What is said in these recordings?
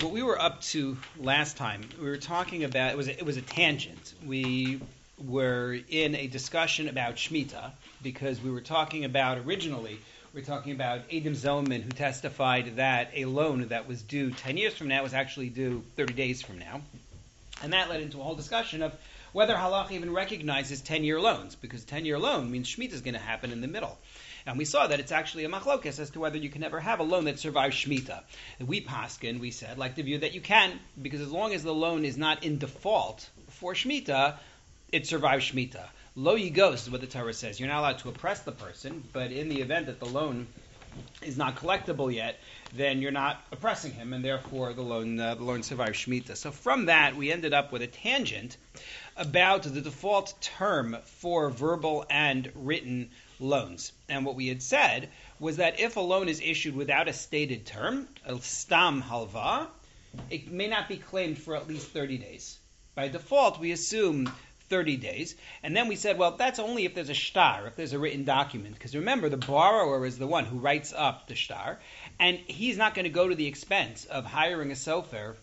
what we were up to last time, we were talking about it was a, it was a tangent. We were in a discussion about Shemitah because we were talking about originally we were talking about Adam Zellman who testified that a loan that was due 10 years from now was actually due 30 days from now. And that led into a whole discussion of whether halach even recognizes 10 year loans because 10 year loan means Shemitah is going to happen in the middle. And we saw that it's actually a machlokes as to whether you can ever have a loan that survives Shemitah. We paskin, we said, like the view that you can, because as long as the loan is not in default for Shemitah, it survives Shemitah. Lo yigos is what the Torah says. You're not allowed to oppress the person, but in the event that the loan is not collectible yet, then you're not oppressing him, and therefore the loan uh, the loan survives Shemitah. So from that, we ended up with a tangent about the default term for verbal and written loans. And what we had said was that if a loan is issued without a stated term, a stam halva, it may not be claimed for at least 30 days. By default, we assume 30 days. And then we said, well, that's only if there's a shtar, if there's a written document. Because remember, the borrower is the one who writes up the shtar, and he's not going to go to the expense of hiring a sofer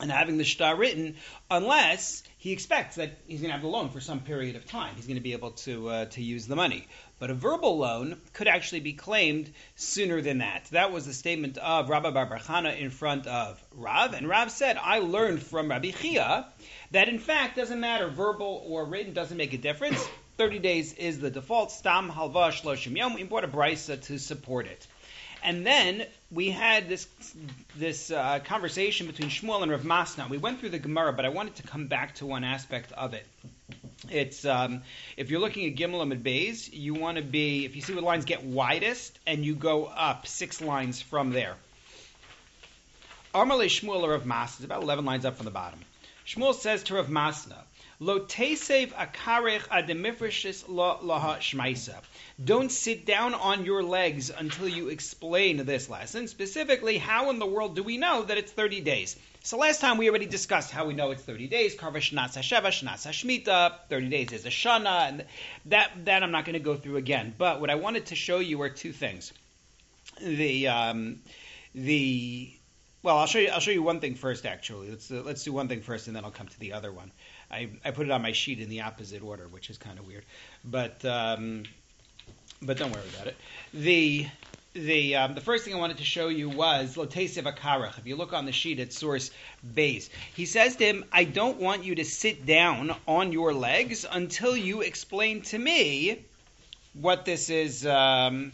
and having the shtar written unless he expects that he's going to have the loan for some period of time. He's going to be able to uh, to use the money. But a verbal loan could actually be claimed sooner than that. That was the statement of Rabbi Bar Chana in front of Rav, and Rav said, "I learned from Rabbi Chia that in fact doesn't matter verbal or written doesn't make a difference. 30 days is the default. Stam halva shloshim yom. We brought a brisa to support it." And then we had this this uh, conversation between Shmuel and Rav Masna. We went through the Gemara, but I wanted to come back to one aspect of it. It's um, if you're looking at Gimel and Bays, you want to be if you see where the lines get widest, and you go up six lines from there. Armale Shmuel or Rav Masna is about 11 lines up from the bottom. Shmuel says to Rav Masna, Lo akarech ademifrishis laha shmaisa. Don't sit down on your legs until you explain this lesson. Specifically, how in the world do we know that it's 30 days? So last time we already discussed how we know it's 30 days. Karvash Nasa Sheva, Shnasa Shmita, 30 days is a Shana, and that, that I'm not going to go through again. But what I wanted to show you are two things. The, um, the, well, I'll show you. I'll show you one thing first. Actually, let's uh, let's do one thing first, and then I'll come to the other one. I, I put it on my sheet in the opposite order, which is kind of weird, but um, but don't worry about it. The the um, the first thing I wanted to show you was Lotesiv Akarach. If you look on the sheet at source base, he says to him, "I don't want you to sit down on your legs until you explain to me what this is." Um,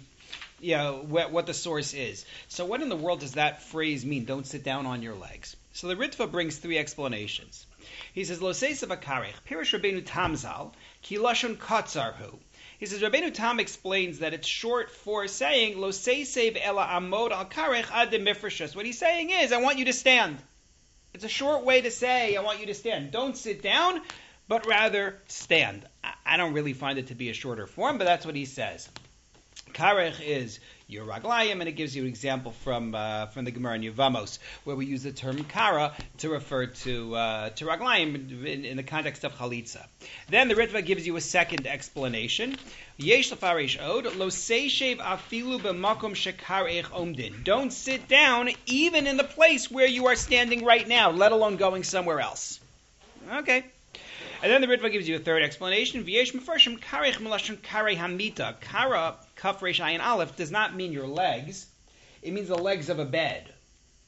what, what the source is. So, what in the world does that phrase mean? Don't sit down on your legs. So, the Ritva brings three explanations. He says, Lo seisa v'karech, Pirish Rabbeinu Tamzal, ki lashon katzarhu. He says, Rabbeinu Tam explains that it's short for saying, Lo seisev ela amod al karech ad What he's saying is, I want you to stand. It's a short way to say, I want you to stand. Don't sit down, but rather stand. I don't really find it to be a shorter form, but that's what he says. Karech is your raglayim, and it gives you an example from uh, from the Gemara in where we use the term kara to refer to uh, to raglayim in, in, the context of chalitza. Then the Ritva gives you a second explanation. Lo omdin. Don't sit down even in the place where you are standing right now, let alone going somewhere else. Okay. And then the Ritva gives you a third explanation. Hamita. Kara kaf resh ayin aleph does not mean your legs. It means the legs of a bed,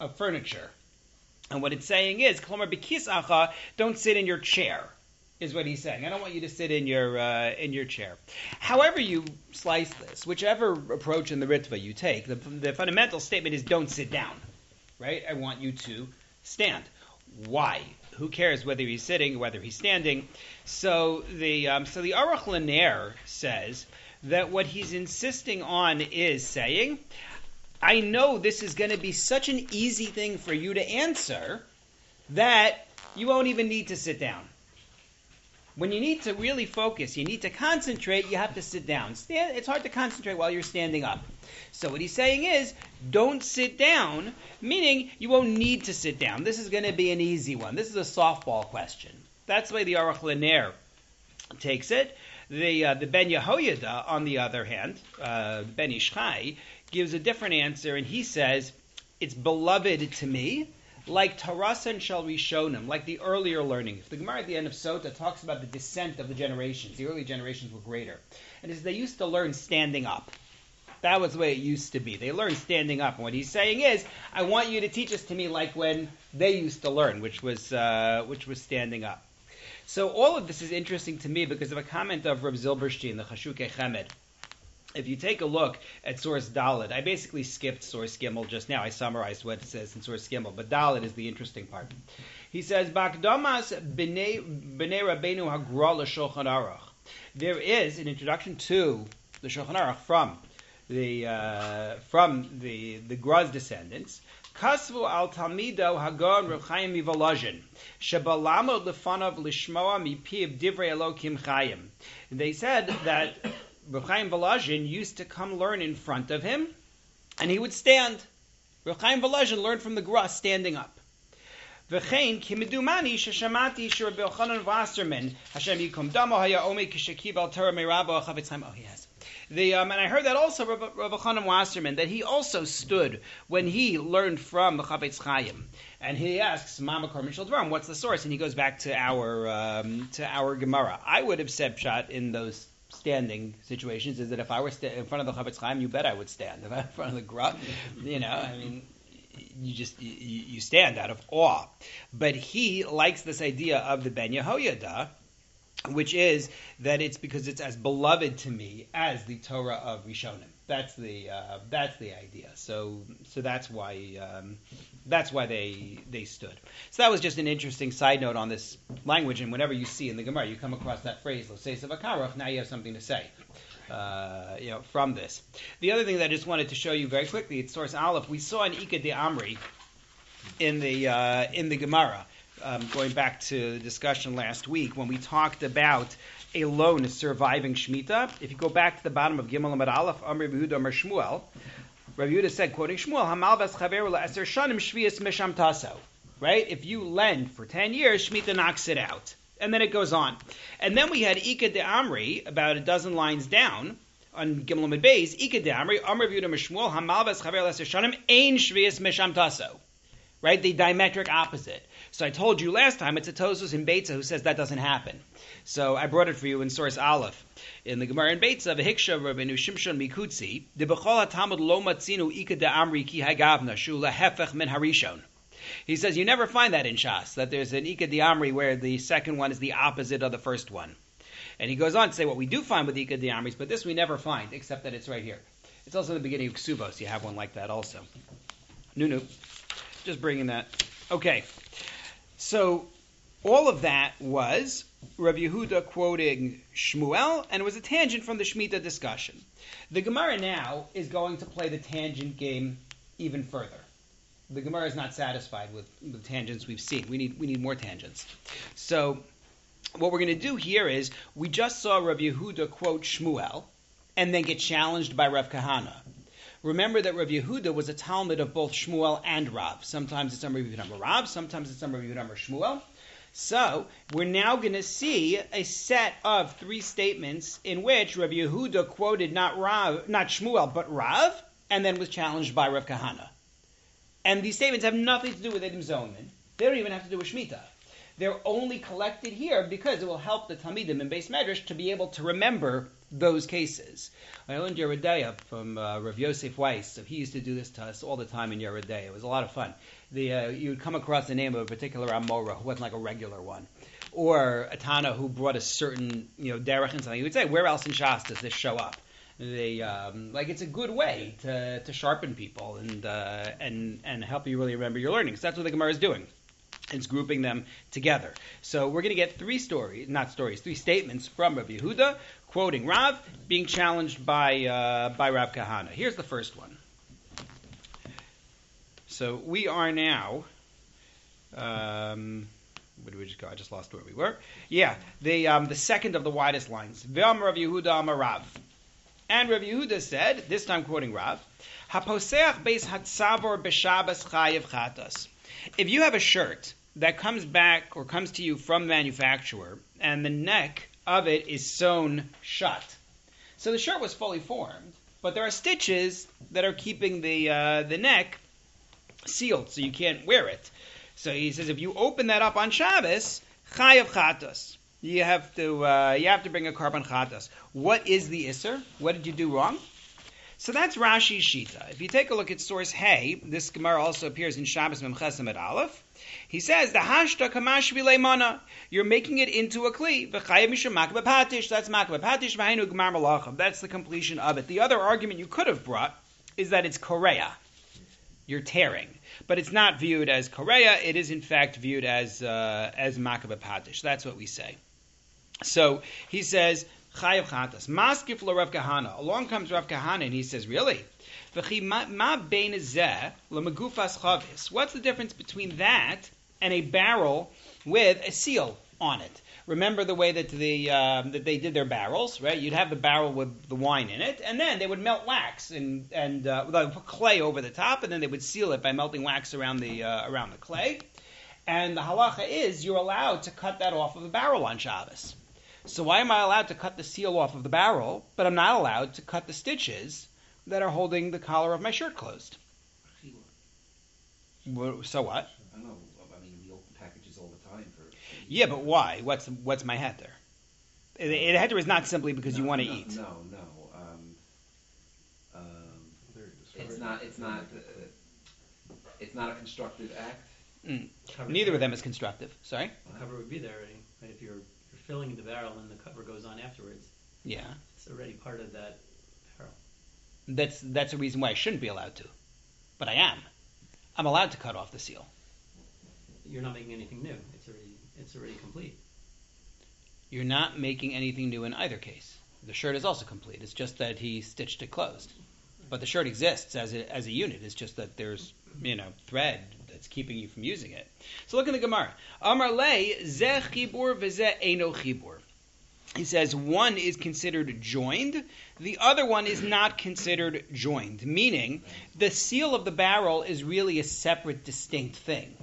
of furniture. And what it's saying is, klomer acha, don't sit in your chair, is what he's saying. I don't want you to sit in your uh, in your chair. However you slice this, whichever approach in the Ritva you take, the, the fundamental statement is don't sit down, right? I want you to stand. Why? Who cares whether he's sitting, whether he's standing? So the um, so the Aruch LaNer says that what he's insisting on is saying, I know this is going to be such an easy thing for you to answer that you won't even need to sit down. When you need to really focus, you need to concentrate, you have to sit down. Stand, it's hard to concentrate while you're standing up. So what he's saying is, don't sit down, meaning you won't need to sit down. This is going to be an easy one. This is a softball question. That's the way the Aruch LaNer takes it. The uh, the Ben Yehoyada, on the other hand, uh, Ben Ish Chai, gives a different answer, and he says it's beloved to me like Tarasan shall Rishonim, like the earlier learning. The Gemara at the end of Sota talks about the descent of the generations. The early generations were greater. And as they used to learn standing up. That was the way it used to be. They learned standing up. And what he's saying is, I want you to teach us to me like when they used to learn, which was, uh, which was standing up. So all of this is interesting to me because of a comment of Reb Zilberstein, the Chashuke Chemed. If you take a look at source Dalit, I basically skipped source Gimel just now. I summarized what it says in source Gimel, but Dalit is the interesting part. He says, Bakdamas b'nei Rabbeinu hagra aruch. There is an introduction to the Shulchan Aruch from the uh, from the the Gra's descendants. Kasvu al Hagon Chaim lishmoa mipiv Chayim. They said that Reb Chaim Volozhin used to come learn in front of him, and he would stand. Reb Chaim Volozhin learned from the Gra standing up. Yikum damo haya omi kishakibal Torah meirabo chavetz Oh, yes. The, um, and I heard that also Rabbi, Rabbi Chanan Wasserman that he also stood when he learned from the Chofetz Chaim, and he asks Mama Korban Dvarim, what's the source? And he goes back to our um, to our Gemara. I would have said shot in those standing situations is that if I were sta- in front of the Chofetz Chaim, you bet I would stand. If I'm in front of the Gra, you know, I mean, you just you, you stand out of awe. But he likes this idea of the Ben Yehoyada which is that it's because it's as beloved to me as the Torah of Rishonim. That's the uh, that's the idea. So so that's why um, that's why they they stood. So that was just an interesting side note on this language. And whenever you see in the Gemara, you come across that phrase "Lo now you have something to say. Uh, you know, from this. The other thing that I just wanted to show you very quickly, it's source Aleph. We saw an Ika de Amri in the uh, in the Gemara um, going back to the discussion last week when we talked about a loan surviving Shemitah. If you go back to the bottom of Gimel Amad Aleph, Amr Yehuda Amr Shmuel, Rabbi Yehuda said, quoting Shmuel, Hamal Bas Chaveru Shanim Shvias Misham Taso. Right? If you lend for 10 years, Shemitah knocks it out. And then it goes on. And then we had Ika de Amri, about a dozen lines down, on Gimel Amid Beis, Ika de Amri, Amr Yehuda Shmuel, Hamal Bas Chaveru La'aser Shanim, Ein Shvias Misham Taso. Right? The diametric opposite. So I told you last time it's a Tosfos in Beitza who says that doesn't happen. So I brought it for you in source Aleph. In the Gemara in Beitza, V'hiksha Rabbeinu Shimshon Mikutzi, the Bechol HaTamud Lo Matzinu Ika de Amri Ki Hagavna Shula Hefech Min Harishon. He says you never find that in Shas, that there's an Ika de Amri where the second one is the opposite of the first one. And he goes on to say what we do find with Ika de Amris, but this we never find, except that it's right here. It's also in the beginning of Ksubos. You have one like that also. Nunu. Just bringing that. Okay. So all of that was Rabbi Yehuda quoting Shmuel, and it was a tangent from the Shemitah discussion. The Gemara now is going to play the tangent game even further. The Gemara is not satisfied with the tangents we've seen. We need we need more tangents. So what we're going to do here is we just saw Rabbi Yehuda quote Shmuel and then get challenged by Rav Kahana. Remember that Rav Yehuda was a Talmid of both Shmuel and Rav. Sometimes it's under Yehuda Rav, sometimes it's under Yehuda Shmuel. So we're now going to see a set of three statements in which Rav Yehuda quoted not Rav, not Shmuel, but Rav, and then was challenged by Rav Kahana. And these statements have nothing to do with Edim Zoman. They don't even have to do with Shemitah. They're only collected here because it will help the Talmidim and base Medrash to be able to remember those cases. I learned De'ah from uh, Rav Yosef Weiss, so he used to do this to us all the time in De'ah. It was a lot of fun. The, uh, you would come across the name of a particular Amora who wasn't like a regular one, or a Tana who brought a certain you know derech and something. You would say, where else in Shas does this show up? They um, like it's a good way to, to sharpen people and uh, and and help you really remember your learning. So that's what the Gemara is doing. It's grouping them together. So we're going to get three stories, not stories, three statements from Rav Yehuda, quoting Rav, being challenged by uh, by Rav Kahana. Here's the first one. So we are now. Um, where did we just go? I just lost where we were. Yeah, the um, the second of the widest lines. V'am Rav Yehuda Amarav. And Rav Yehuda said, this time quoting Rav, Haposeach beis hatzavor b'shabas chayev chatas. If you have a shirt that comes back or comes to you from the manufacturer, and the neck of it is sewn shut. So the shirt was fully formed, but there are stitches that are keeping the uh, the neck sealed, so you can't wear it. So he says if you open that up on Shabbos, chayav chatos. You have to uh, you have to bring a korban chatos. What is the isser? What did you do wrong? So that's Rashi's Shita. If you take a look at source Hey, this Gemara also appears in Shabbos Memchesem at Aleph. He says the hashta kamash mana. You're making it into a kli. That's malachim. That's the completion of it. The other argument you could have brought is that it's korea. You're tearing, but it's not viewed as korea. It is in fact viewed as uh, as makeh b'patish. That's what we say. So he says Chayav Chatas. Maskif Rav Kahana. Along comes Rav Kahana and he says, really? What's the difference between that and a barrel with a seal on it? Remember the way that the um, that they did their barrels, right? You'd have the barrel with the wine in it, and then they would melt wax and and uh, put clay over the top, and then they would seal it by melting wax around the uh, around the clay. And the halacha is you're allowed to cut that off of a barrel on Shabbos. So why am I allowed to cut the seal off of the barrel, but I'm not allowed to cut the stitches that are holding the collar of my shirt closed? So what? I know. I mean, we open packages all the time for. Yeah, but why? What's what's my heter? The heter is not simply because no, you want to no, eat. No, no. Um, um, it's not. It's not. Uh, it's not a constructive act. Mm. Neither of them is constructive. Sorry. The cover would be there already. Right? If you're filling the barrel and the cover goes on afterwards. Yeah. It's already part of that barrel. That's that's a reason why I shouldn't be allowed to, but I am. I'm allowed to cut off the seal. You're not making anything new. It's already it's already complete. You're not making anything new in either case. The shirt is also complete. It's just that he stitched it closed. But the shirt exists as a, as a unit. It's just that there's you know thread that's keeping you from using it. So look in the Gemara. Amar le zeh chibur v'zeh eno chibur. He says one is considered joined, the other one is not considered joined, meaning the seal of the barrel is really a separate, distinct thing.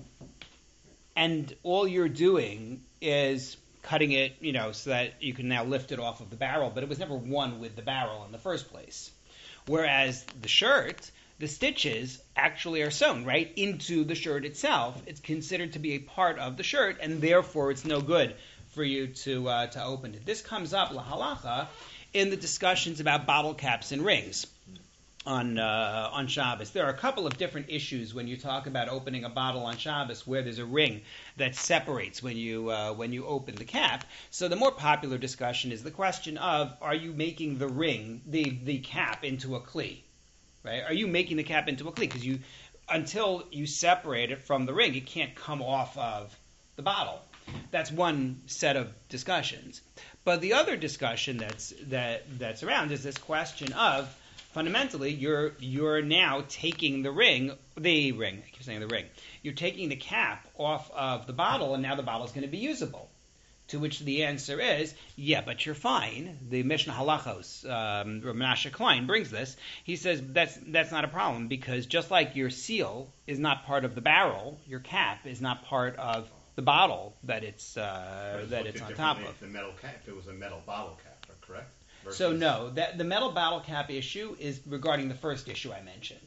And all you're doing is cutting it, you know, so that you can now lift it off of the barrel, but it was never one with the barrel in the first place. Whereas the shirt, the stitches actually are sewn right into the shirt itself. It's considered to be a part of the shirt, and therefore it's no good for you to uh, to open it. This comes up la lahalacha in the discussions about bottle caps and rings on uh, on Shabbos. There are a couple of different issues when you talk about opening a bottle on Shabbos, where there's a ring that separates when you uh, when you open the cap. So the more popular discussion is the question of: Are you making the ring, the the cap, into a kli? right? Are you making the cap into a kli? Because you, until you separate it from the ring, it can't come off of the bottle. That's one set of discussions. But the other discussion that's that that's around is this question of fundamentally you're you're now taking the ring, the ring. I keep saying the ring. You're taking the cap off of the bottle, and now the bottle is going to be usable. To which the answer is, yeah, but you're fine. The Mishnah Halachos, um, Menashe Klein brings this. He says that's that's not a problem because just like your seal is not part of the barrel, your cap is not part of the bottle that it's uh, that it's on top of. The metal cap. If It was a metal bottle cap, correct? Versus so no, that the metal bottle cap issue is regarding the first issue I mentioned,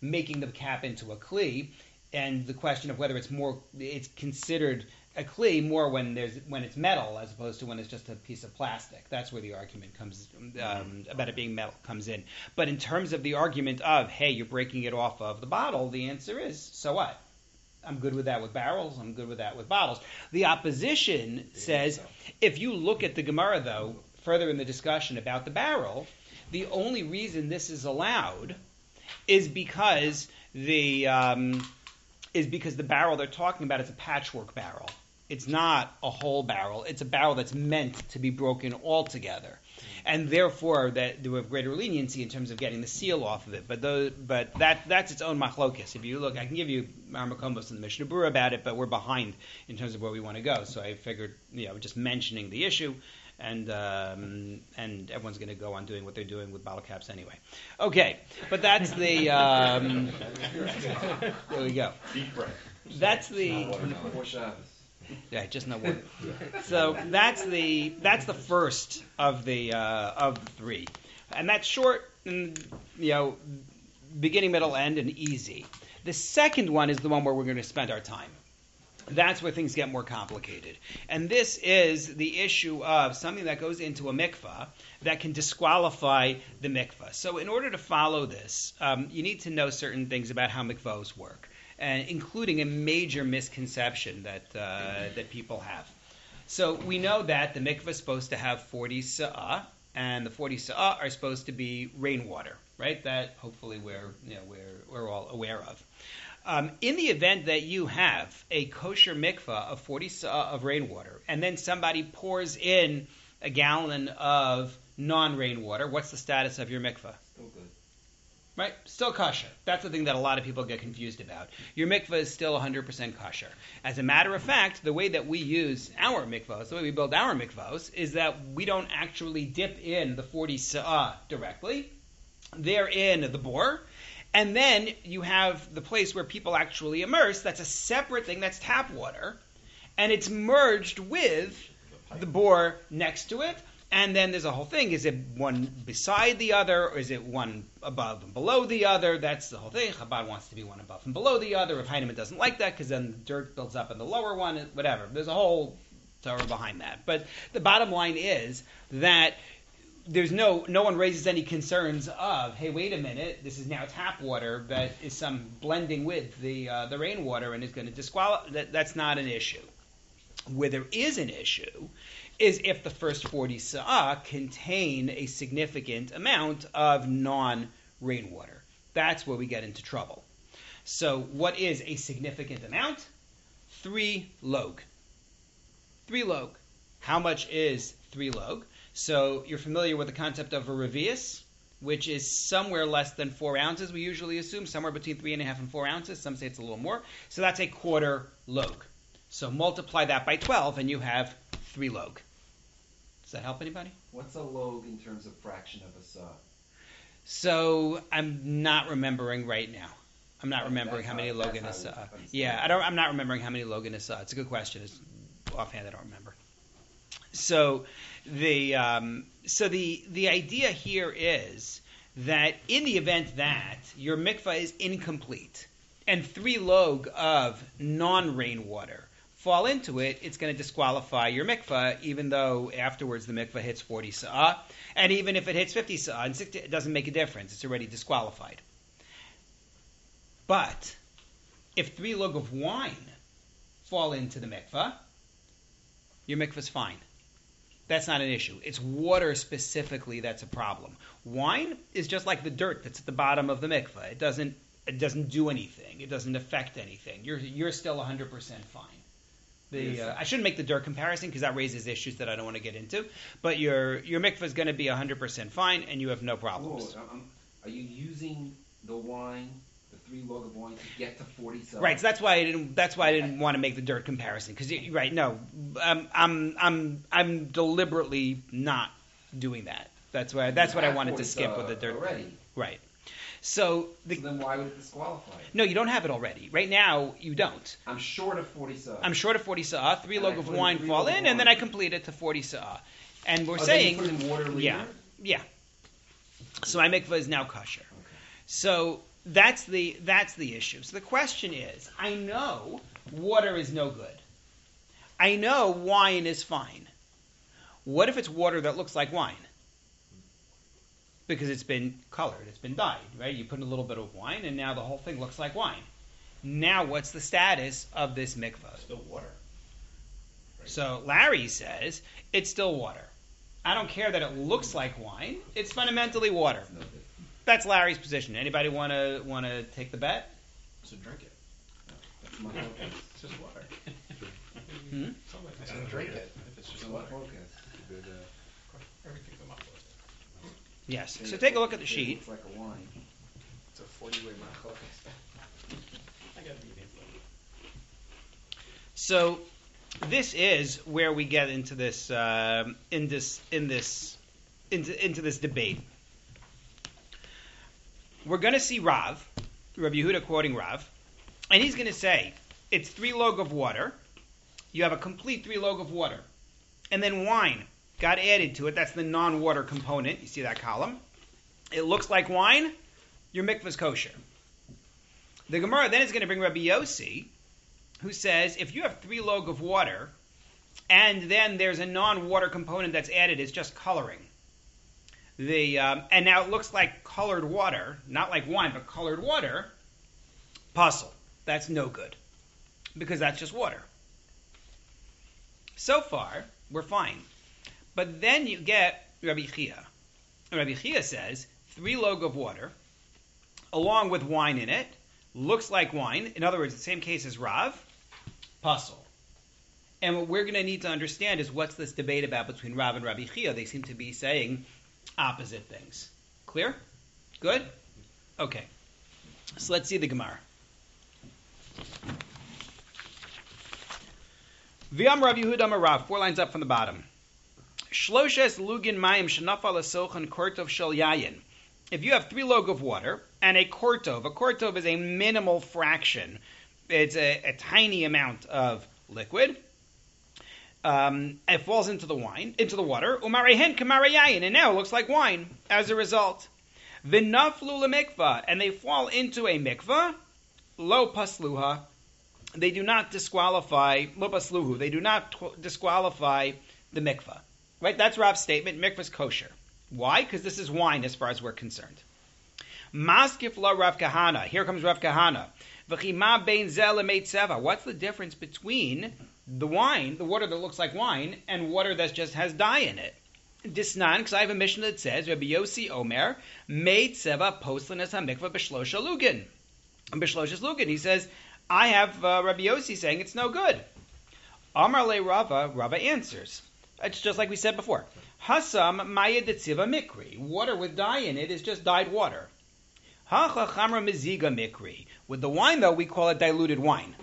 making the cap into a kli, and the question of whether it's more it's considered a kli more when there's when it's metal as opposed to when it's just a piece of plastic. That's where the argument comes um, about it being metal comes in. But in terms of the argument of hey, you're breaking it off of the bottle, the answer is so what? I'm good with that with barrels. I'm good with that with bottles. The opposition says if you look at the Gemara though further in the discussion about the barrel, the only reason this is allowed is because the um, is because the barrel they're talking about is a patchwork barrel it's not a whole barrel. It's a barrel that's meant to be broken altogether, and therefore that there have greater leniency in terms of getting the seal off of it. But those, but that that's its own machlokis. If you look, I can give you Marmakombos and the Mishnah Berurah about it, but we're behind in terms of where we want to go. So I figured, you know, just mentioning the issue. And um, and everyone's going to go on doing what they're doing with bottle caps anyway. Okay, but that's the um, there we go. Deep breath. That's the yeah, just no word. So that's the that's the first of the uh, of the three, and that's short and you know beginning, middle, end, and easy. The second one is the one where we're going to spend our time. That's where things get more complicated. And this is the issue of something that goes into a mikvah that can disqualify the mikvah. So, in order to follow this, um, you need to know certain things about how mikvahs work, and including a major misconception that uh, that people have. So, we know that the mikvah is supposed to have 40 sa'ah, and the 40 sa'ah are supposed to be rainwater, right? That hopefully we're you know we're we're all aware of. Um, in the event that you have a kosher mikvah of 40 sa'ah of rainwater, and then somebody pours in a gallon of non-rainwater, what's the status of your mikvah? Still good. Right? Still kosher. That's the thing that a lot of people get confused about. Your mikvah is still 100% kosher. As a matter of fact, the way that we use our mikvahs, the way we build our mikvahs, is that we don't actually dip in the 40 sa'ah uh, directly. They're in the bore, and then you have the place where people actually immerse. That's a separate thing. That's tap water. And it's merged with the bore next to it. And then there's a whole thing. Is it one beside the other, or is it one above and below the other? That's the whole thing. Chabad wants to be one above and below the other. If Heinemann doesn't like that, because then the dirt builds up in the lower one, whatever. There's a whole Torah behind that. But the bottom line is that there's no no one raises any concerns of hey wait a minute this is now tap water that is some blending with the uh, the rainwater and is going to disqualify that, that's not an issue where there is an issue is if the first 40 sa'ah contain a significant amount of non rainwater that's where we get into trouble so what is a significant amount three log three log how much is three log so you're familiar with the concept of a revius, which is somewhere less than four ounces. We usually assume somewhere between three and a half and four ounces. Some say it's a little more. So that's a quarter log. So multiply that by 12 and you have three log. Does that help anybody? What's a log in terms of fraction of a sa'ah? So I'm not remembering right now. I'm not remembering how many how- log in a sa'ah. Yeah. I don't. I'm not remembering how many log in a sa'ah. It's a good question. It's offhand. I don't remember. So the um, so the the idea here is that in the event that your mikvah is incomplete and three log of non-rainwater fall into it, it's going to disqualify your mikvah, even though afterwards the mikvah hits 40 sa'ah. And even if it hits 50 sa'ah and 60, it doesn't make a difference. It's already disqualified. But if three log of wine fall into the mikvah, your mikvah's fine. That's not an issue. It's water specifically that's a problem. Wine is just like the dirt that's at the bottom of the mikvah. It doesn't it doesn't do anything. It doesn't affect anything. You're you're still 100% fine. The Yes. uh, I shouldn't make the dirt comparison because that raises issues that I don't want to get into. But your your mikvah is going to be 100% fine and you have no problems. I'm- are you using the wine, the three log of wine, to get to forty-seven. Right, so that's why I didn't. That's why I didn't want to make the dirt comparison because right, no, um, I'm I'm I'm deliberately not doing that. That's why that's You what I wanted to skip with the dirt. Already. Right. So the so then why would it disqualify it? no, you don't have it already. Right now, you don't. I'm short of 40 sa'ah. I'm short of 40 sa'ah. Three log of wine fall in, and then. I complete it to 40 sa'ah. And we're Oh, saying, you put in water later? yeah, yeah. So my mikvah is now kosher. Okay. So that's the that's the issue. So the question is, I know water is no good. I know wine is fine. What if it's water that looks like wine? Because it's been colored, it's been dyed, right? You put in a little bit of wine, and now the whole thing looks like wine. Now, what's the status of this mikvah? Still water. So Larry says it's still water. I don't care that it looks like wine. It's fundamentally water. It's. That's Larry's position. Anybody want to want to take the bet? So drink it. That's. It's just water. Hmm? So drink it if it's just water. focus. Yes. So take a look at the sheet. looks like a wine. It's a 40 way muffler. I got the. So this is where we get into this um in this in this into into this debate. We're going to see Rav, Rav Yehuda quoting Rav, and he's going to say it's three log of water. You have a complete three log of water, and then wine got added to it. That's the non-water component. You see that column? It looks like wine. Your mikvah's kosher. The Gemara then is going to bring Rabbi Yossi, who says if you have three log of water, and then there's a non-water component that's added, it's just coloring. The um, and now it looks like colored water, not like wine, but colored water. Pasul. That's no good because that's just water. So far, we're fine. But then you get Rabbi Chia. Rabbi Chia says three log of water, along with wine in it, looks like wine. In other words, the same case as Rav, pasul. And what we're going to need to understand is what's this debate about between Rav and Rabbi Chia? They seem to be saying opposite things. Clear? Good? Okay. So let's see the Gemara. V'am Rav Yehuda Rav, four lines up from the bottom. Shloshes lugin mayim shenafal asochan kortov shel yayin. If you have three log of water and a kortov, a kortov is a minimal fraction. It's a, a tiny amount of liquid. Um, it falls into the wine, into the water. Umarehen kamarayayin, and now it looks like wine. As a result, v'naflu lemikva, and they fall into a mikvah. Lo pasluha, they do not disqualify lo pasluhu. They do not disqualify the mikvah. Right? That's Rav's statement. Mikvah's kosher. Why? Because this is wine, as far as we're concerned. Maskif la Rav Kahana. Here comes Rav Kahana. V'chima bein zel. What's the difference between the wine, the water that looks like wine, and water that just has dye in it? Disnan, because I have a mission that says Rabbi Yossi Omer made seva poslinas hamikva b'shlosha lugin. B'shlosha lugin. He says I have uh, Rabbi Yossi saying it's no good. Amar le Rava. Rava answers. It's just like we said before. Hasam maya detziva mikri. Water with dye in it is just dyed water. Hacha chamra miziga mikri. With the wine, though, we call it diluted wine.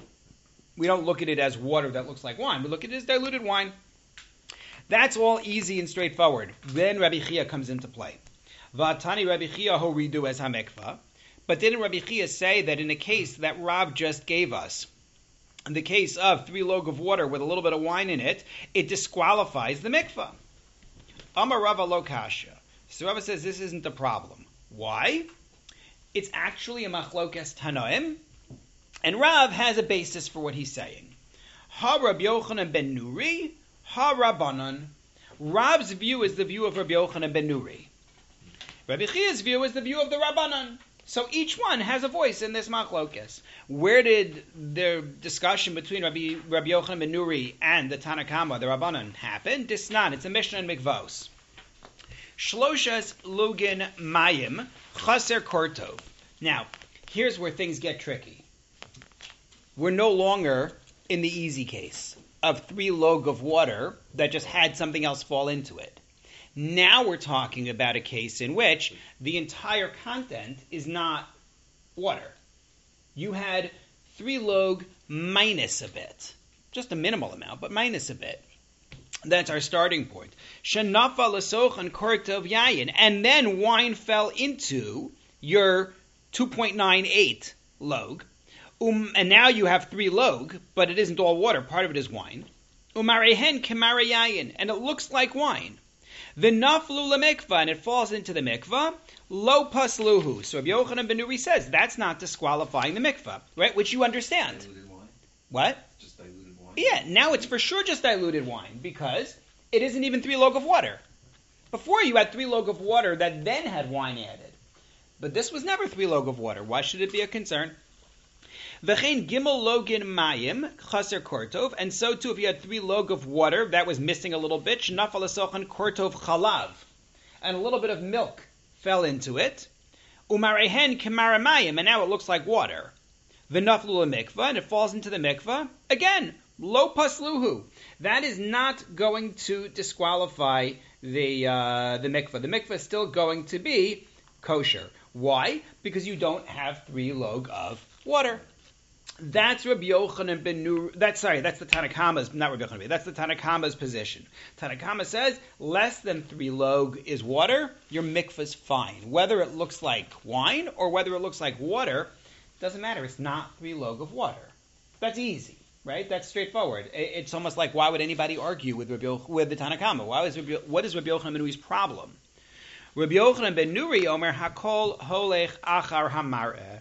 We don't look at it as water that looks like wine. We look at it as diluted wine. That's all easy and straightforward. Then Rabbi Chia comes into play. Vatani Rabbi Chia ho redo as hamekva. But didn't Rabbi Chia say that in a case that Rav just gave us, in the case of three log of water with a little bit of wine in it, it disqualifies the mikvah? Amar Rava lo kasha. So Rava says this isn't the problem. Why? It's actually a machlokes tanoim, and Rav has a basis for what he's saying. Ha Rabbi Yochanan ben Nuri, ha Rabbanan. Rav's view is the view of Rabbi Yochanan ben Nuri. Rabbi Chia's view is the view of the Rabbanan. So each one has a voice in this machlokes. Where did the discussion between Rabbi, Rabbi Yochanan ben Nuri and the Tanakama, the Rabbanan, happen? Disnan, it's a Mishnah in Mikvos. Shloshas lugin mayim chaser kortov. Now, here's where things get tricky. We're no longer in the easy case of three log of water that just had something else fall into it. Now we're talking about a case in which the entire content is not water. You had three log minus a bit, just a minimal amount, but minus a bit. That's our starting point. Shanafa lasochan kortov yayin, and then wine fell into your 2.98 log, um, and now you have three log, but it isn't all water. Part of it is wine. Umarehen kemare yayin, and it looks like wine. V'naflu lemikva, and it falls into the mikvah. Lo pasluhu. So Rabbi Yochanan ben Nuri says that's not disqualifying the mikvah, right? Which you understand. Diluted. What? Just diluted wine. Yeah, now it's for sure just diluted wine because it isn't even three log of water. Before you had three log of water that then had wine added. But this was never three log of water. Why should it be a concern? V'chein gimel login mayim chaser kortov, and so too if you had three log of water that was missing a little bit, shnafal asochan kortov chalav, and a little bit of milk fell into it. Umarehen kemaramayim, and now it looks like water. V'naflu mikvah, and it falls into the mikvah. Again, lo pasluhu. That is not going to disqualify the uh, the mikvah. The mikvah is still going to be kosher. Why? Because you don't have three log of water. That's Rabbi Yochanan ben Nur. That's sorry. That's the Tanakama's not Rabbi Yochanan. That's the Tanakama's position. Tanakama says less than three log is water. Your mikvah's fine. Whether it looks like wine or whether it looks like water, doesn't matter. It's not three log of water. That's easy, right? That's straightforward. It's almost like why would anybody argue with Rabbi, with the Tanakama? Why is Rabbi, what is Rabbi Yochanan ben Nuri's problem? Rabbi Yochanan ben Nuri Omer Hakol Holech Achar Hamareh.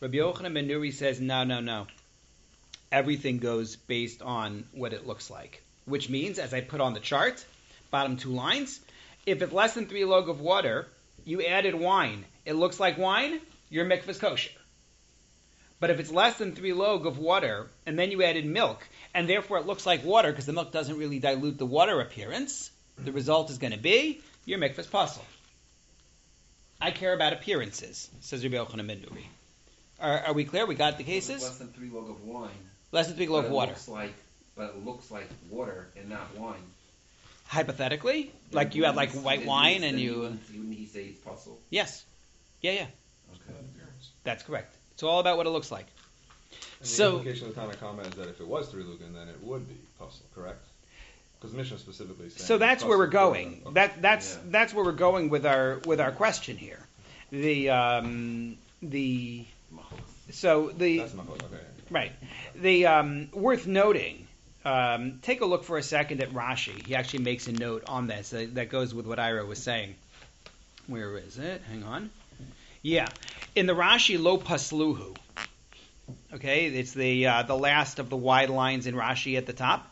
Rabbi Yochanan ben Nuri says, no, no, no. everything goes based on what it looks like. Which means, as I put on the chart, bottom two lines, if it's less than three log of water, you added wine. It looks like wine, your mikvah's kosher. But if it's less than three log of water, and then you added milk, and therefore it looks like water because the milk doesn't really dilute the water appearance, the result is going to be your mikvah's pasul. I care about appearances, says Rabbi Yochanan Nuri. Are, are we clear? We got the cases? Less than three log of wine. Less than three log of it water. Looks like, but it looks like water and not wine. Hypothetically, like you had like white wine and he you. wouldn't- he say it's pasul? Yes. Yeah, yeah. Okay. That's correct. It's all about what it looks like. And So- the implication of the Tanakama is that if it was three lugan, then it would be pasul, correct? Because Mishnah specifically saying So that's where we're going. okay. That that's Yeah. that's where we're going with our with our question here. The um, the so the That's okay. Right. The um, worth noting. Um, take a look for a second at Rashi. He actually makes a note on this that, that goes with what Ira was saying. Where is it? Hang on. Yeah, in the Rashi Lo Pasluhu. Okay, it's the uh, the last of the wide lines in Rashi at the top.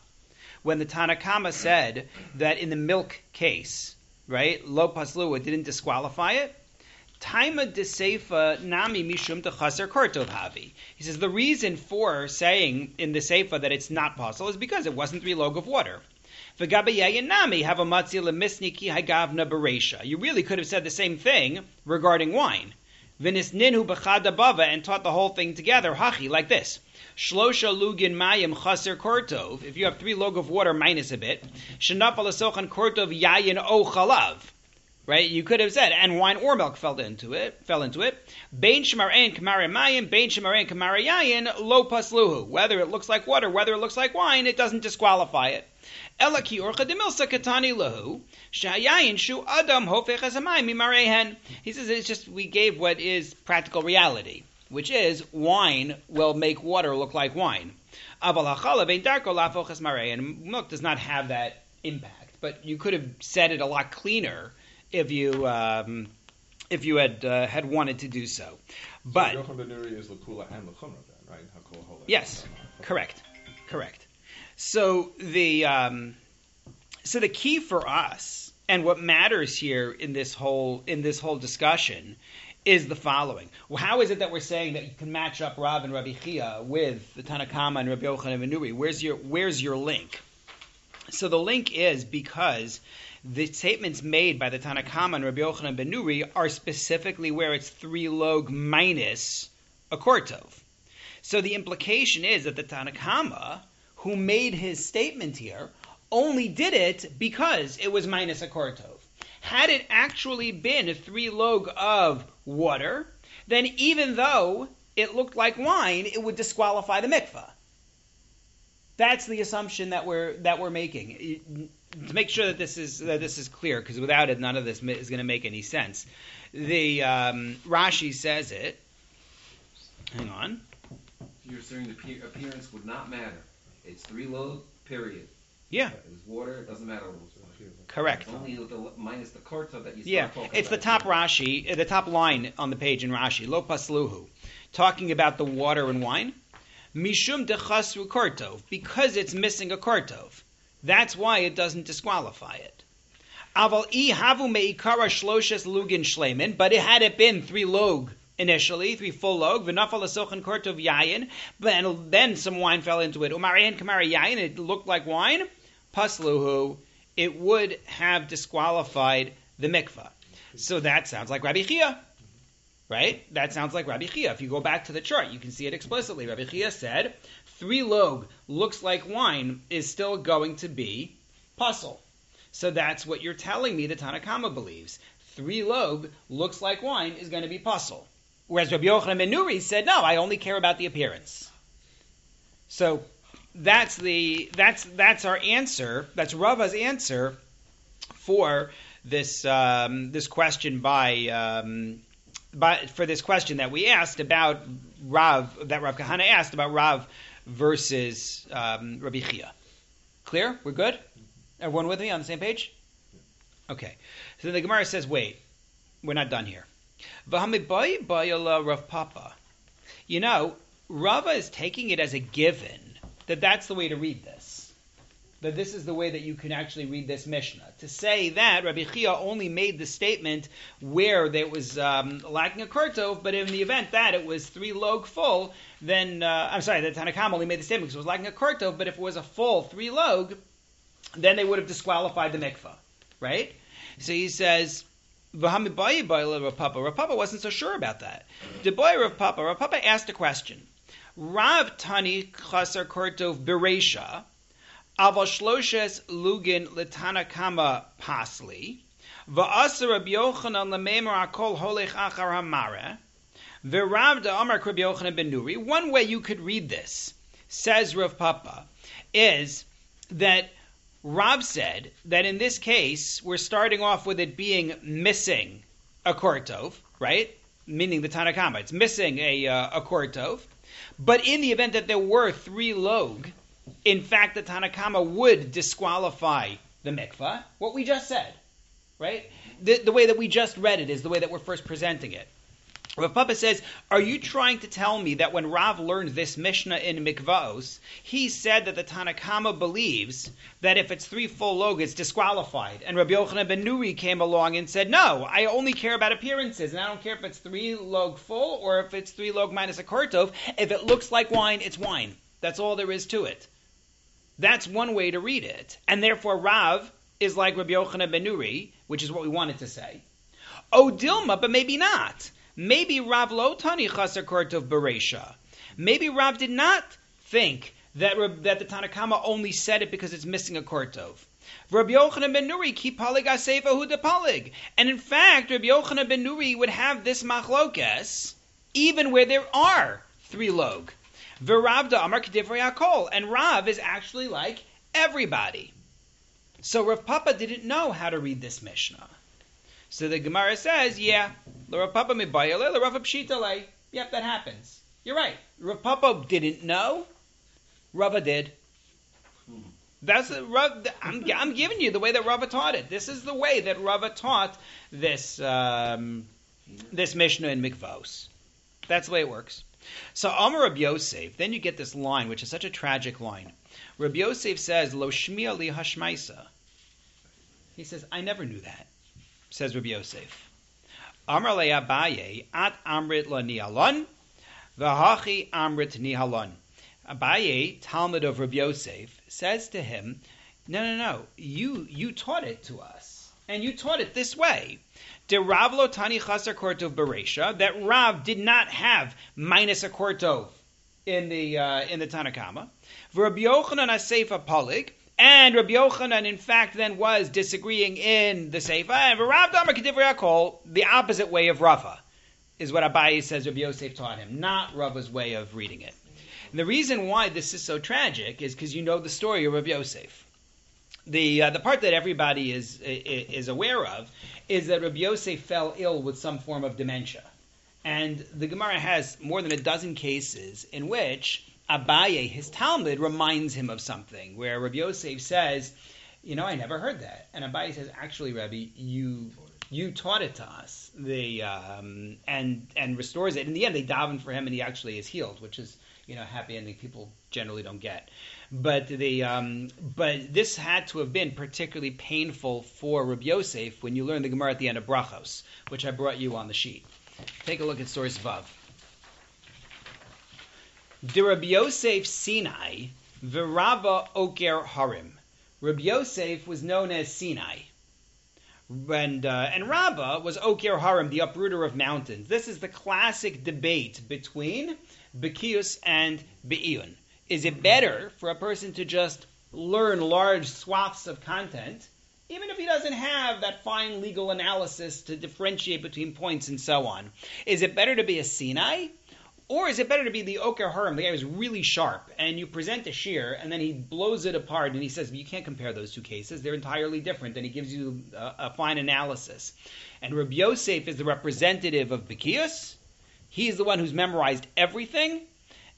When the Tanakama said that in the milk case, right, Lo Pasluhu, didn't disqualify it. Taima de Seifa Nami Mishum de Chaser Kortov Havi. He says the reason for saying in the Seifa that it's not possible is because it wasn't three log of water. Nami have a lemisniki hagavna beresha. You really could have said the same thing regarding wine. V'nis ninhu b'chada bava and taught the whole thing together, hachi, like this. Shlosha lugin mayim chaser kortov. If you have three log of water minus a bit, shenaf alasochan kortov yayin o chalav right? You could have said, and wine or milk fell into it. Fell into it. Bein shemarein kamare mayim, bein shemarein kamare yayin, lo pasluhu. Whether it looks like water, whether it looks like wine, it doesn't disqualify it. Ela ki orcha demilsa katani lahu, shayayin shu adam hofech azamayim mimarehen. He says it's just we gave what is practical reality, which is wine will make water look like wine. Aval hachala bein darko lafochas marein. Milk does not have that impact, but you could have said it a lot cleaner if you um, if you had uh, had wanted to do so. But so ben Nuri is Lakula and Lachumra then, right? Yes. correct, correct. So the um, so the key for us and what matters here in this whole in this whole discussion is the following. Well, how is it that we're saying that you can match up Rav and Rabbi Chia with the Tanakama and Rabbi Yochanan Nuri? Where's your where's your link? So the link is because the statements made by the Tanakhama and Rabbi Yochanan ben Nuri are specifically where it's three log minus a kortov. So the implication is that the Tanakhama, who made his statement here, only did it because it was minus a kortov. Had it actually been a three log of water, then even though it looked like wine, it would disqualify the mikvah. That's the assumption that we're that we're making. To make sure that this is that this is clear, because without it, none of this is going to make any sense. The um, Rashi says it. Hang on. You're saying the appearance would not matter. It's three log, period. Yeah, It's water, it doesn't matter what it looks like. correct. It's only the, minus the korta that you Yeah, it's the top Rashi, uh, the top line on the page in Rashi, Lo Pasluhu, talking about the water and wine. Mishum dechasru kortov, because it's missing a kortov. That's why it doesn't disqualify it. Aval i havu meikara shloshes lugin shlemin, but it had it been three log initially, three full log, v'nafal asochan kortov yayin, then then some wine fell into it. Umarayin kamari yayin, it looked like wine. Pasluhu, it would have disqualified the mikvah. So that sounds like Rabbi Chia. Right? That sounds like Rabbi Chia. If you go back to the chart, you can see it explicitly. Rabbi Chia said, three log looks like wine is still going to be pasul. So that's what you're telling me the Tanakama believes. Three log looks like wine is going to be pasul. Whereas Rabbi Yochanan ben Nuri said, no, I only care about the appearance. So that's the that's that's our answer. That's Rava's answer for this um, this question by um, by for this question that we asked about Rav that Rav Kahana asked about Rav versus um, Rabbi Chia. Clear? We're good. Everyone with me on the same page? Okay. So the Gemara says, wait, we're not done here. You know, Rava is taking it as a given that that's the way to read this. That this is the way that you can actually read this Mishnah. To say that Rabbi Chia only made the statement where there was um, lacking a kurtov, but in the event that it was three log full, then uh, I'm sorry, the Tanakam only made the statement because it was lacking a kurtov. But if it was a full three log, then they would have disqualified the mikvah, right? So he says. V'hami bayi bayi Rav Papa. Rav wasn't so sure about that. The boy Rav Papa. Rav asked a question. Rav Tani Chaser Kurtov Beresha. Aval Shloshes Lugin Litanakama Pasli. Va'asa Rabbi Yochanan Akol Achar Hamare. Rabbi Yochanan Ben Nuri. One way you could read this, says Rav Papa, is that Rav said that in this case we're starting off with it being missing a kortov, right? Meaning the Tanakama, it's missing a uh, a kortov. But in the event that there were three log, in fact, the Tanakama would disqualify the mikvah. What we just said, right? The, the way that we just read it is the way that we're first presenting it. Rav Papa says, Are you trying to tell me that when Rav learned this Mishnah in Mikvaos, he said that the Tanakama believes that if it's three full log, it's disqualified? And Rabbi Yochanan ben Nuri came along and said, No, I only care about appearances, and I don't care if it's three log full or if it's three log minus a kortov. If it looks like wine, it's wine. That's all there is to it. That's one way to read it. And therefore, Rav is like Rabbi Yochanan ben Nuri, which is what we wanted to say. Oh, Dilma, but maybe not. Maybe Rav lo tani chaser kortov beresha. Maybe Rav did not think that that the Tanakama only said it because it's missing a kortov. Rabbi Yochanan ben Nuri ki palig asefa de palig. And in fact, Rabbi Yochanan ben Nuri would have this machlokes even where there are three log. V'Rav da amar k'divrei akol. And Rav is actually like everybody. So Rav Papa didn't know how to read this Mishnah. So the Gemara says, yeah, Rav Papa mibayale, Rav Pshitale. Yep, that happens. You're right. Rav Papa didn't know. Rava did. That's a, Rav, I'm, I'm giving you the way that Rava taught it. This is the way that Rava taught this um, this Mishnah in Mikvos. That's the way it works. So Amar Rabbi Yosef, then you get this line, which is such a tragic line. Rabbi Yosef says, Lo shmiya li hashmaisa. He says, I never knew that, says Rabbi Yosef. Amar le Abaye, at amrit la nihalon, v'hachi amrit nihalon. Abaye, Talmid of Rabbi Yosef, says to him, No, no, no, you you taught it to us, and you taught it this way. De Rav lo tani chaser kortov beresha, that Rav did not have minus a kortov in the uh, in the Tanakama. Rabbi Yochanan aseifa polig, and Rabbi Yochanan, in fact, then was disagreeing in the Seifa. And Rav Damar Kedivrei Akol, the opposite way of Rava, is what Abaye says Rabbi Yosef taught him, not Rava's way of reading it. And the reason why this is so tragic is because you know the story of Rabbi Yosef. The uh, the part that everybody is is aware of is that Rabbi Yosef fell ill with some form of dementia, and the Gemara has more than a dozen cases in which Abaye, his Talmid, reminds him of something where Rabbi Yosef says, "You know, I never heard that," and Abaye says, "Actually, Rabbi, you." You taught it to us, the um, and and restores it. In the end, they daven for him, and he actually is healed, which is you know happy ending people generally don't get. But the um, but this had to have been particularly painful for Rabbi Yosef when you learn the Gemara at the end of Brachos, which I brought you on the sheet. Take a look at source Vav. De Rabbi Yosef Sinai, Virava Oker Harim. Rabbi Yosef was known as Sinai. And, uh, and Rabbah was Oker Harim, the uprooter of mountains. This is the classic debate between Bekius and Be'iyun. Is it better for a person to just learn large swaths of content, even if he doesn't have that fine legal analysis to differentiate between points and so on? Is it better to be a Sinai? Or is it better to be the Oker Harim, the guy who's really sharp, and you present a shear, and then he blows it apart, and he says, you can't compare those two cases, they're entirely different, and he gives you a, a fine analysis. And Rabbi Yosef is the representative of Bekius, he's the one who's memorized everything,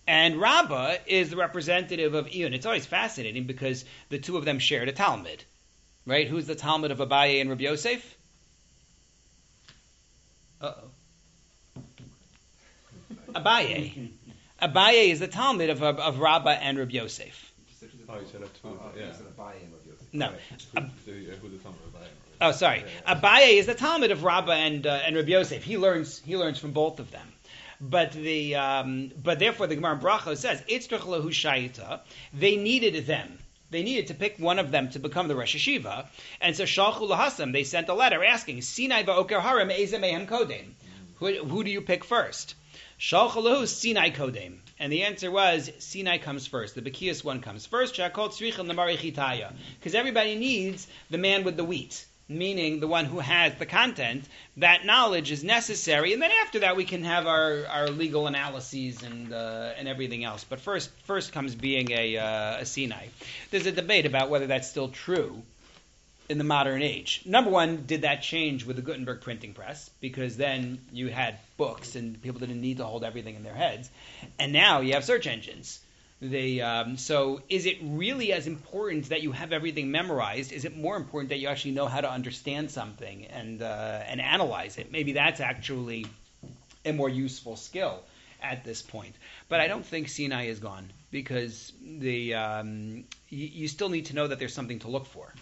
and Rabbah is the representative of Iyun. It's always fascinating because the two of them shared a Talmid. Right? Who's the Talmid of Abaye and Rabbi Yosef? Uh oh. Abaye. Abaye is the Talmid of, of, of Rabbah and Rabbi Yosef. Oh, you said a two. Oh, yeah. so the buy-in Yosef. No. Right. The, Talmid of Bayern. Oh, sorry. Abaye is the Talmid of Rabbah and uh, and Rabbi Yosef. He learns he learns from both of them. But the um, but therefore the Gemara in Brachos says Itzrach lahu shayita. They needed them. They needed to pick one of them to become the Rosh Hashiva, and so Shalchu lahasam. They sent a letter asking Sinai va'oker harim ezemehem kodem. Who, who do you pick first? Shalchu lahu Sinai kodem. And the answer was Sinai comes first. The Bekias one comes first. Because everybody needs the man with the wheat, meaning the one who has the content. That knowledge is necessary, and then after that we can have our, our legal analyses and uh, and everything else. But first first comes being a, uh, a Sinai. There's a debate about whether that's still true in the modern age. Number one, did that change with the Gutenberg printing press? Because then you had books and people didn't need to hold everything in their heads. And now you have search engines. They, um, so is it really as important that you have everything memorized? Is it more important that you actually know how to understand something and, uh, and analyze it? Maybe that's actually a more useful skill at this point. But I don't think Sinai is gone because the, um, you, you still need to know that there's something to look for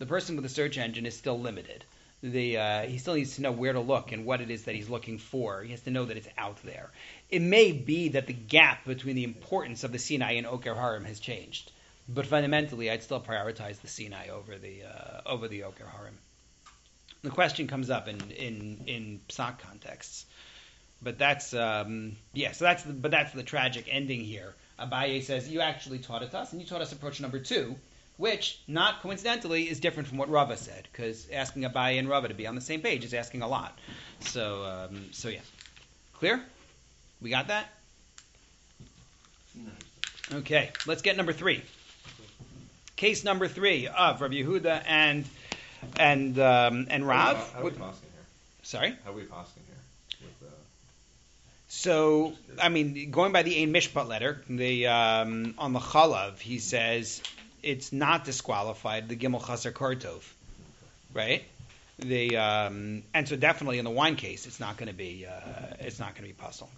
the person with the search engine is still limited. The, uh, he still needs to know where to look and what it is that he's looking for. He has to know that it's out there. It may be that the gap between the importance of the Sinai and Oker Harim has changed, but fundamentally, I'd still prioritize the Sinai over the uh, over the Oker Harim. The question comes up in in in psak contexts, but that's um, yeah. So that's the, but that's the tragic ending here. Abaye says you actually taught it to us, and you taught us approach number two, which, not coincidentally, is different from what Rava said, because asking Abaye and Rava to be on the same page is asking a lot. So, um, so yeah. Clear? We got that? Okay, let's get number three. Case number three of Rabbi Yehuda and and um, and Rav. How, how are we passing here? sorry. How are we passing here? With, uh, So, I mean, going by the Ein Mishpat letter, the um, on the Chalav, he says it's not disqualified. The Gimel Chaser Kartov, right? The um, and so definitely in the wine case, it's not going to be uh, it's not going to be pasul.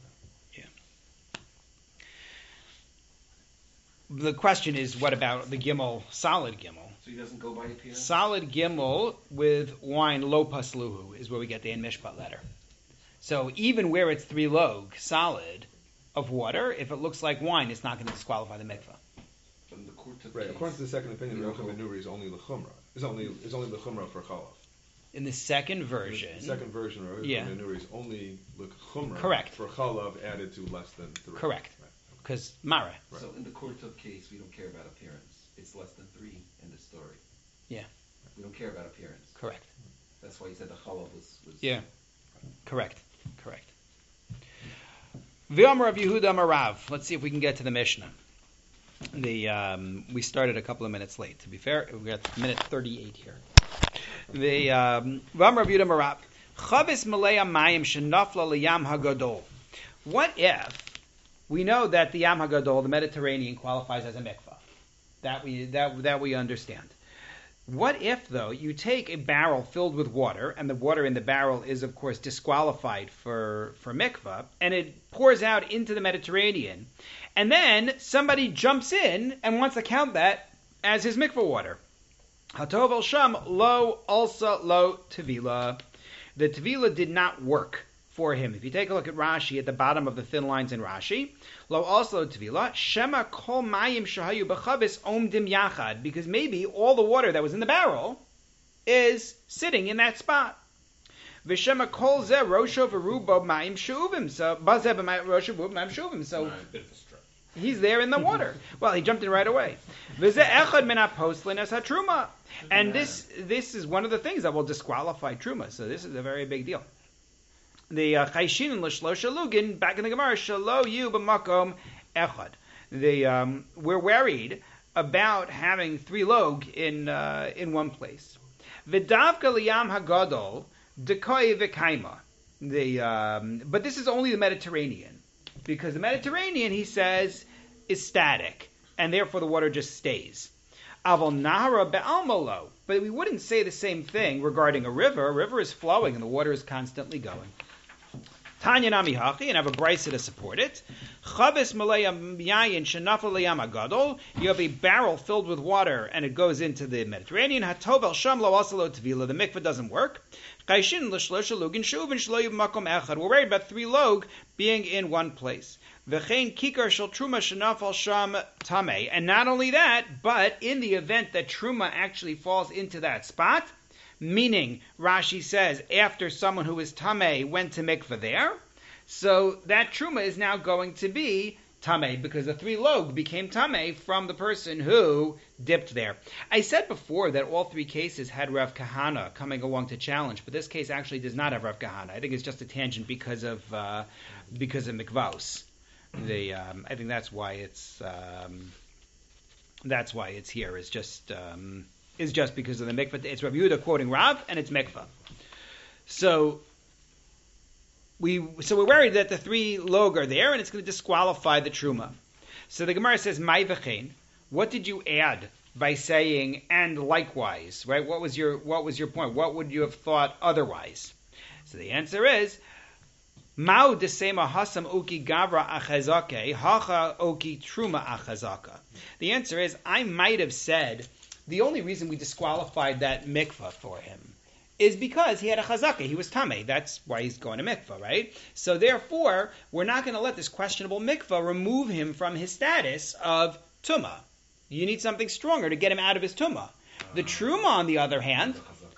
The question is, what about the Gimel solid Gimel? So he doesn't go by appearance? Solid Gimel with wine lo pasluhu is where we get the Ein Mishpat letter. So even where it's three log solid of water, if it looks like wine, it's not going to disqualify the mikvah. From the court right. According to the second opinion, the don't Yochanan go- Nuri is only lechumra. Is only is only lechumra for chalav. In the second version, The second version of Yeah. Yochanan is only lechumra. Correct. For chalav added to less than three. Correct. Right. because Mara. Right. So in the kortov case, we don't care about appearance. It's less than three in the story. Yeah. We don't care about appearance. Correct. That's why you said the challah was, was Yeah. Correct. Correct. V'omer of Yehuda Marav. Let's see if we can get to the Mishnah. The um, we started a couple of minutes late. To be fair, we got minute thirty-eight here. The um, V'omer of Yehuda Marav. Chavis Malaya Mayim Shenafla Liyam Hagadol. What if we know that the Yam Hagadol, the Mediterranean, qualifies as a mikvah? That we that that we understand. What if, though, you take a barrel filled with water, and the water in the barrel is, of course, disqualified for, for mikvah, and it pours out into the Mediterranean, and then somebody jumps in and wants to count that as his mikvah water? Hatov el sham lo also lo tevila. The tevila did not work for him. If you take a look at Rashi at the bottom of the thin lines in Rashi, lo also tevila shema kol mayim shahayu b'chavis omdim yachad, because maybe all the water that was in the barrel is sitting in that spot. V'shema kol ze rosho v'rubo mayim shuvim. So bazeh rosho v'rubo mayim shuvim. So bit of a stretch. He's there in the water. Well, he jumped in right away. V'zeh echad min haposlin as hatruma. And this this is one of the things that will disqualify truma. So this is a very big deal. The uh, chayshin l'shlosha lugin back in the Gemara shalo yu b'makom echad. The um, we're worried about having three log in uh, in one place. V'davka liyam hagadol dekoy. The um, but this is only the Mediterranean because the Mediterranean, he says, is static, and therefore the water just stays. Aval Nahara be'almolo. But we wouldn't say the same thing regarding a river. A river is flowing and the water is constantly going. Tanya Nami Hachi, and have a brisa to support it. Chavis Yayin Shenafal Layam Agadol. You have a barrel filled with water and it goes into the Mediterranean. Hatovel Shamlo Asalo Tvila. The mikveh doesn't work. Kaishin Lishlosha Lugin Shuvin Shloyim Makom Echad. We're worried about three log being in one place. V'chein kikar shel truma shenafal sham. And not only that, but in the event that truma actually falls into that spot, meaning Rashi says after someone who is tame went to mikveh there, so that truma is now going to be tame because the three log became tame from the person who dipped there. I said before that all three cases had Rav Kahana coming along to challenge, but this case actually does not have Rav Kahana. I think it's just a tangent because of uh, because of mikvaos. The um, I think that's why it's um, that's why it's here. Is just um, is just because of the mikvah. It's Rav Yehuda quoting Rav, and it's mikvah. So we so we're worried that the three log are there, and it's going to disqualify the truma. So the Gemara says, "My v'chein." What did you add by saying "and likewise"? Right? What was your what was your point? What would you have thought otherwise? So the answer is. Mao desema hasam oki gavra achazake, hacha oki truma achazaka. The answer is, I might have said, the only reason we disqualified that mikvah for him is because he had a chazaka. He was tame. That's why he's going to mikvah, right? So therefore, we're not going to let this questionable mikvah remove him from his status of tuma. You need something stronger to get him out of his tuma. The truma, on the other hand,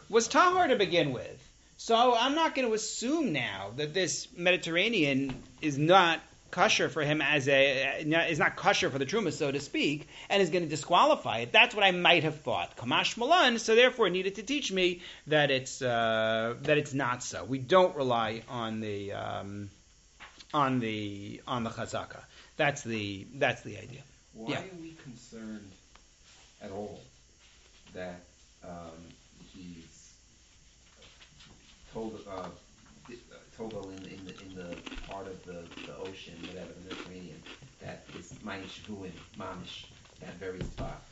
was tahar to begin with. So I'm not going to assume now that this Mediterranean is not kosher for him as a is not kosher for the truma, so to speak, and is going to disqualify it. That's what I might have thought. Kamash malan, so therefore needed to teach me that it's uh, that it's not so. We don't rely on the um, on the on the chazaka. That's the that's the idea. Why Yeah. are we concerned at all that um, he's told uh, uh, Togo in, in the part of the, the ocean, whatever the Mediterranean, that is Manish Vuin, Mamish, that very spot.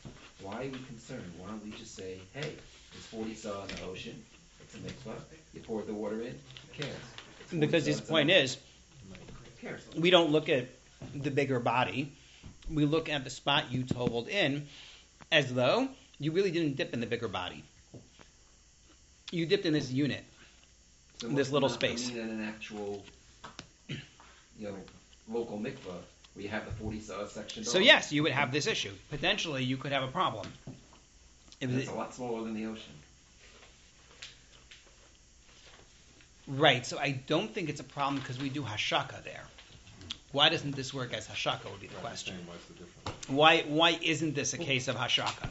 Why are we concerned? Why don't we just say, hey, there's 40 sa'ah in the ocean, it's a mikvah, you pour the water in, who cares? It's Because his point is, who cares? we don't look at the bigger body. We look at the spot you told in as though you really didn't dip in the bigger body. You dipped in this unit. So this little not space. mean in an actual, you know, local mikvah where you have the 40 sa'ah section. So yes, you would have this issue. Potentially, you could have a problem. If It's it- a lot smaller than the ocean. right. So I don't think it's a problem because we do hashaka there. Why doesn't this work as hashaka? Would be the question. Understand What's the difference? Why why isn't this a case of hashaka?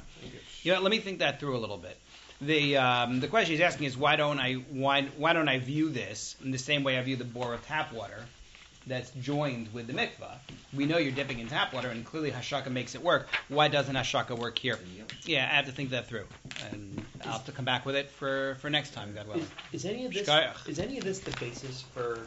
You know, let me think that through a little bit. The um, the question he's asking is why don't I why why don't I view this in the same way I view the bore of tap water that's joined with the mikvah? We know you're dipping in tap water, and clearly hashaka makes it work. Why doesn't hashaka work here? in the ocean. Yeah, I have to think that through, and I'll have to come back with it for, for next time, God willing. Is, is any of this Shkayach. is any of this the basis for